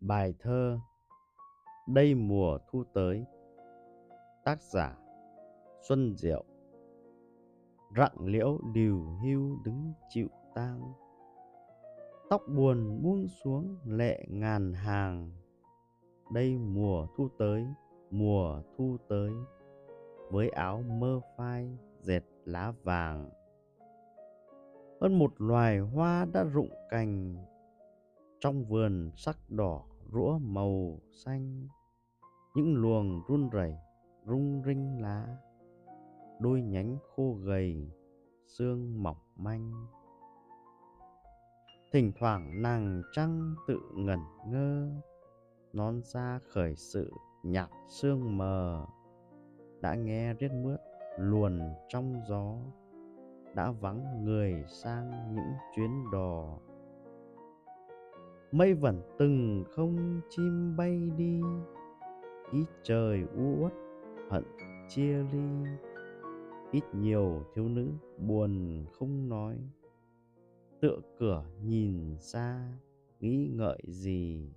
Bài thơ Đây mùa thu tới. Tác giả Xuân Diệu. Rặng liễu điều hưu đứng chịu tang. Tóc buồn buông xuống lệ ngàn hàng. Đây mùa thu tới, mùa thu tới. Với áo mơ phai dệt lá vàng. Hơn một loài hoa đã rụng cành trong vườn sắc đỏ rũa màu xanh. Những luồng run rẩy, rung rinh lá. Đôi nhánh khô gầy, xương mỏng manh. Thỉnh thoảng nàng trăng tự ngẩn ngơ nón xa khởi sự nhạt sương mờ. Đã nghe riết mướt luồn trong gió, đã vắng người sang những chuyến đò mây vẫn từng không chim bay đi. Ít trời u uất, hận chia ly. Ít nhiều thiếu nữ buồn không nói. Tựa cửa nhìn xa, nghĩ ngợi gì?